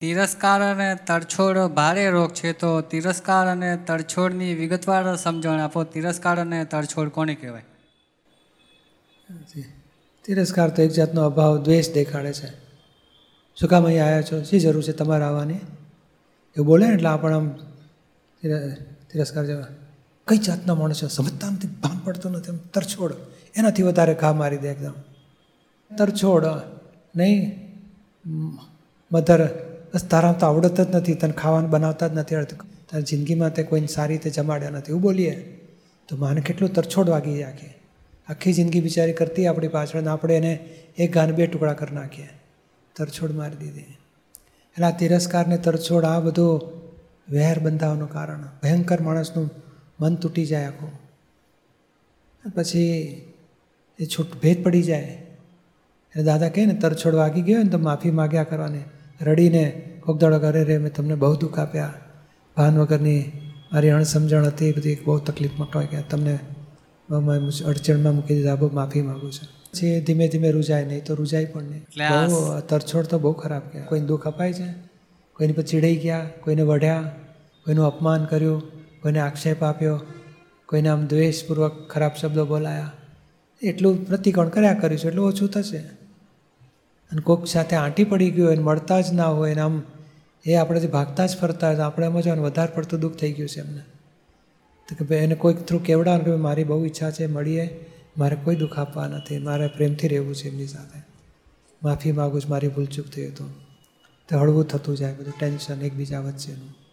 તિરસ્કાર અને તરછોડ ભારે રોગ છે, તો તિરસ્કાર અને તરછોડની વિગતવાર સમજણ આપો. તિરસ્કાર અને તરછોડ કોને કહેવાય? તિરસ્કાર તો એક જાતનો અભાવ, દ્વેષ દેખાડે છે. શું કામ અહીં આવ્યા છો? શી જરૂર છે તમારે આવવાની? એવું બોલે ને એટલે આપણે આમ તિર- તિરસ્કાર જેવા. કઈ જાતના માણસો સમજતા નથી ભાન પડતો નથી. એમ તરછોડ. એનાથી વધારે ઘા મારી દે એકદમ. તરછોડ, નહીં? મધર બસ તારા તો આવડત જ નથી, તને ખાવાનું બનાવતા જ નથી આવડતું. તારી જિંદગીમાં તે કોઈને સારી રીતે જમાડ્યા નથી. એવું બોલીએ. તો માને કેટલું તરછોડ વાગી આખી. આખી જિંદગી બિચારી કરતી આપણી પાછળ ને આપણે એને એક ગાન બે ટુકડા કરી નાખીએ. તરછોડ મારી દીધી. એટલે આ તિરસ્કારને તરછોડ, આ બધો વહેર બંધાવાનું કારણ. ભયંકર માણસનું મન તૂટી જાય આખું. પછી એ છૂટ ભેદ પડી જાય. એટલે દાદા કહે ને, તરછોડ વાગી ગયો ને તો માફી માગ્યા કરવાની. રડીને કોક દાડો કરે રે મેં તમને બહુ દુઃખ આપ્યા. ભાન વગરની મારી અણસમજણ હતી બધી બહુ તકલીફમાં ટોઈ ગયા. તમને અડચણમાં મૂકી દીધા. બહુ માફી માગું છું. પછી ધીમે ધીમે રૂજાય નહીં તો રૂજાય પણ નહીં. બહુ તરછોડ તો બહુ ખરાબ ગયા. કોઈને દુઃખ અપાય છે કોઈની પર ચીડાઈ ગયા કોઈને વઢ્યા કોઈનું અપમાન કર્યું કોઈને આક્ષેપ આપ્યો કોઈને આમ દ્વેષપૂર્વક ખરાબ શબ્દો બોલાયા. એટલું પ્રતિકોણ કર્યા કરીશું એટલું ઓછું થશે. અને કોઈક સાથે આંટી પડી ગયું હોય મળતા જ ના હોય ને આમ એ આપણેથી ભાગતા જ ફરતા હોય આપણે એમાં જો વધારે પડતું દુઃખ થઈ ગયું છે એમને. તો કે ભાઈ એને કોઈક થ્રુ કેવડાવે કે મારી બહુ ઈચ્છા છે, મળીએ. મારે કોઈ દુઃખ આપવા નથી. મારે પ્રેમથી રહેવું છે એમની સાથે. માફી માગું છું, મારી ભૂલચૂક થઈ તો હળવું થતું જાય, બધું ટેન્શન એકબીજા વચ્ચેનું.